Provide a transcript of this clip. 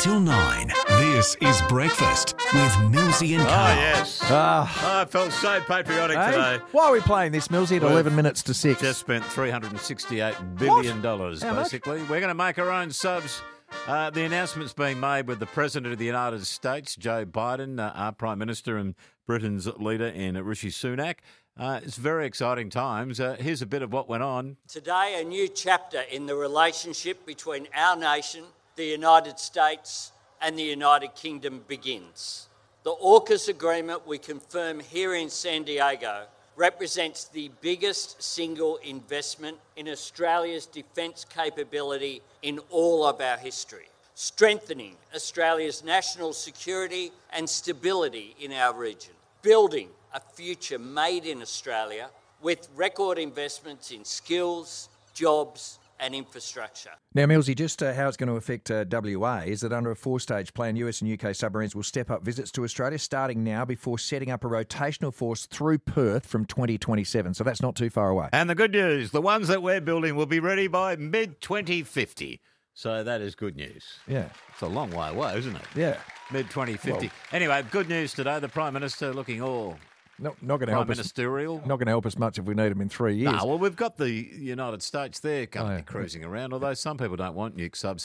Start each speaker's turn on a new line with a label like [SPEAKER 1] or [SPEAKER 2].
[SPEAKER 1] until 9. This is Breakfast with Millsy and
[SPEAKER 2] Oh,
[SPEAKER 1] Carl.
[SPEAKER 2] yes.
[SPEAKER 3] Ah,
[SPEAKER 2] I felt so patriotic
[SPEAKER 3] hey,
[SPEAKER 2] today.
[SPEAKER 3] why are we playing this, Millsy, at
[SPEAKER 2] Well,
[SPEAKER 3] 11 minutes to 6?
[SPEAKER 2] Just spent $368 billion, dollars,
[SPEAKER 3] How much?
[SPEAKER 2] basically. We're going to make our own subs. Uh, the announcement's being made with the President of the United States, Joe Biden, uh, our Prime Minister, and Britain's leader in Rishi Sunak. Uh, it's very exciting times. Uh, here's a bit of what went on.
[SPEAKER 4] Today, a new chapter in the relationship between our nation, the United States, and the United Kingdom begins. The AUKUS agreement we confirm here in San Diego represents the biggest single investment in Australia's defence capability in all of our history, strengthening Australia's national security and stability in our region, building a future made in Australia with record investments in skills, jobs, and infrastructure.
[SPEAKER 3] Now, Millsy, just uh, how it's going to affect uh, WA is that under a four stage plan, US and UK submarines will step up visits to Australia starting now before setting up a rotational force through Perth from 2027. So that's not too far away.
[SPEAKER 2] And the good news the ones that we're building will be ready by mid 2050. So that is good news.
[SPEAKER 3] Yeah.
[SPEAKER 2] It's a long way away, isn't it?
[SPEAKER 3] Yeah.
[SPEAKER 2] Mid 2050.
[SPEAKER 3] Well-
[SPEAKER 2] Anyway, good news today. The Prime Minister looking all
[SPEAKER 3] No, not going to help us.
[SPEAKER 2] ministerial.
[SPEAKER 3] Not going to help us much if we need them in three years.
[SPEAKER 2] No, well, we've got the United States there coming
[SPEAKER 3] Oh, yeah.
[SPEAKER 2] cruising around, although some people don't want nuke subs.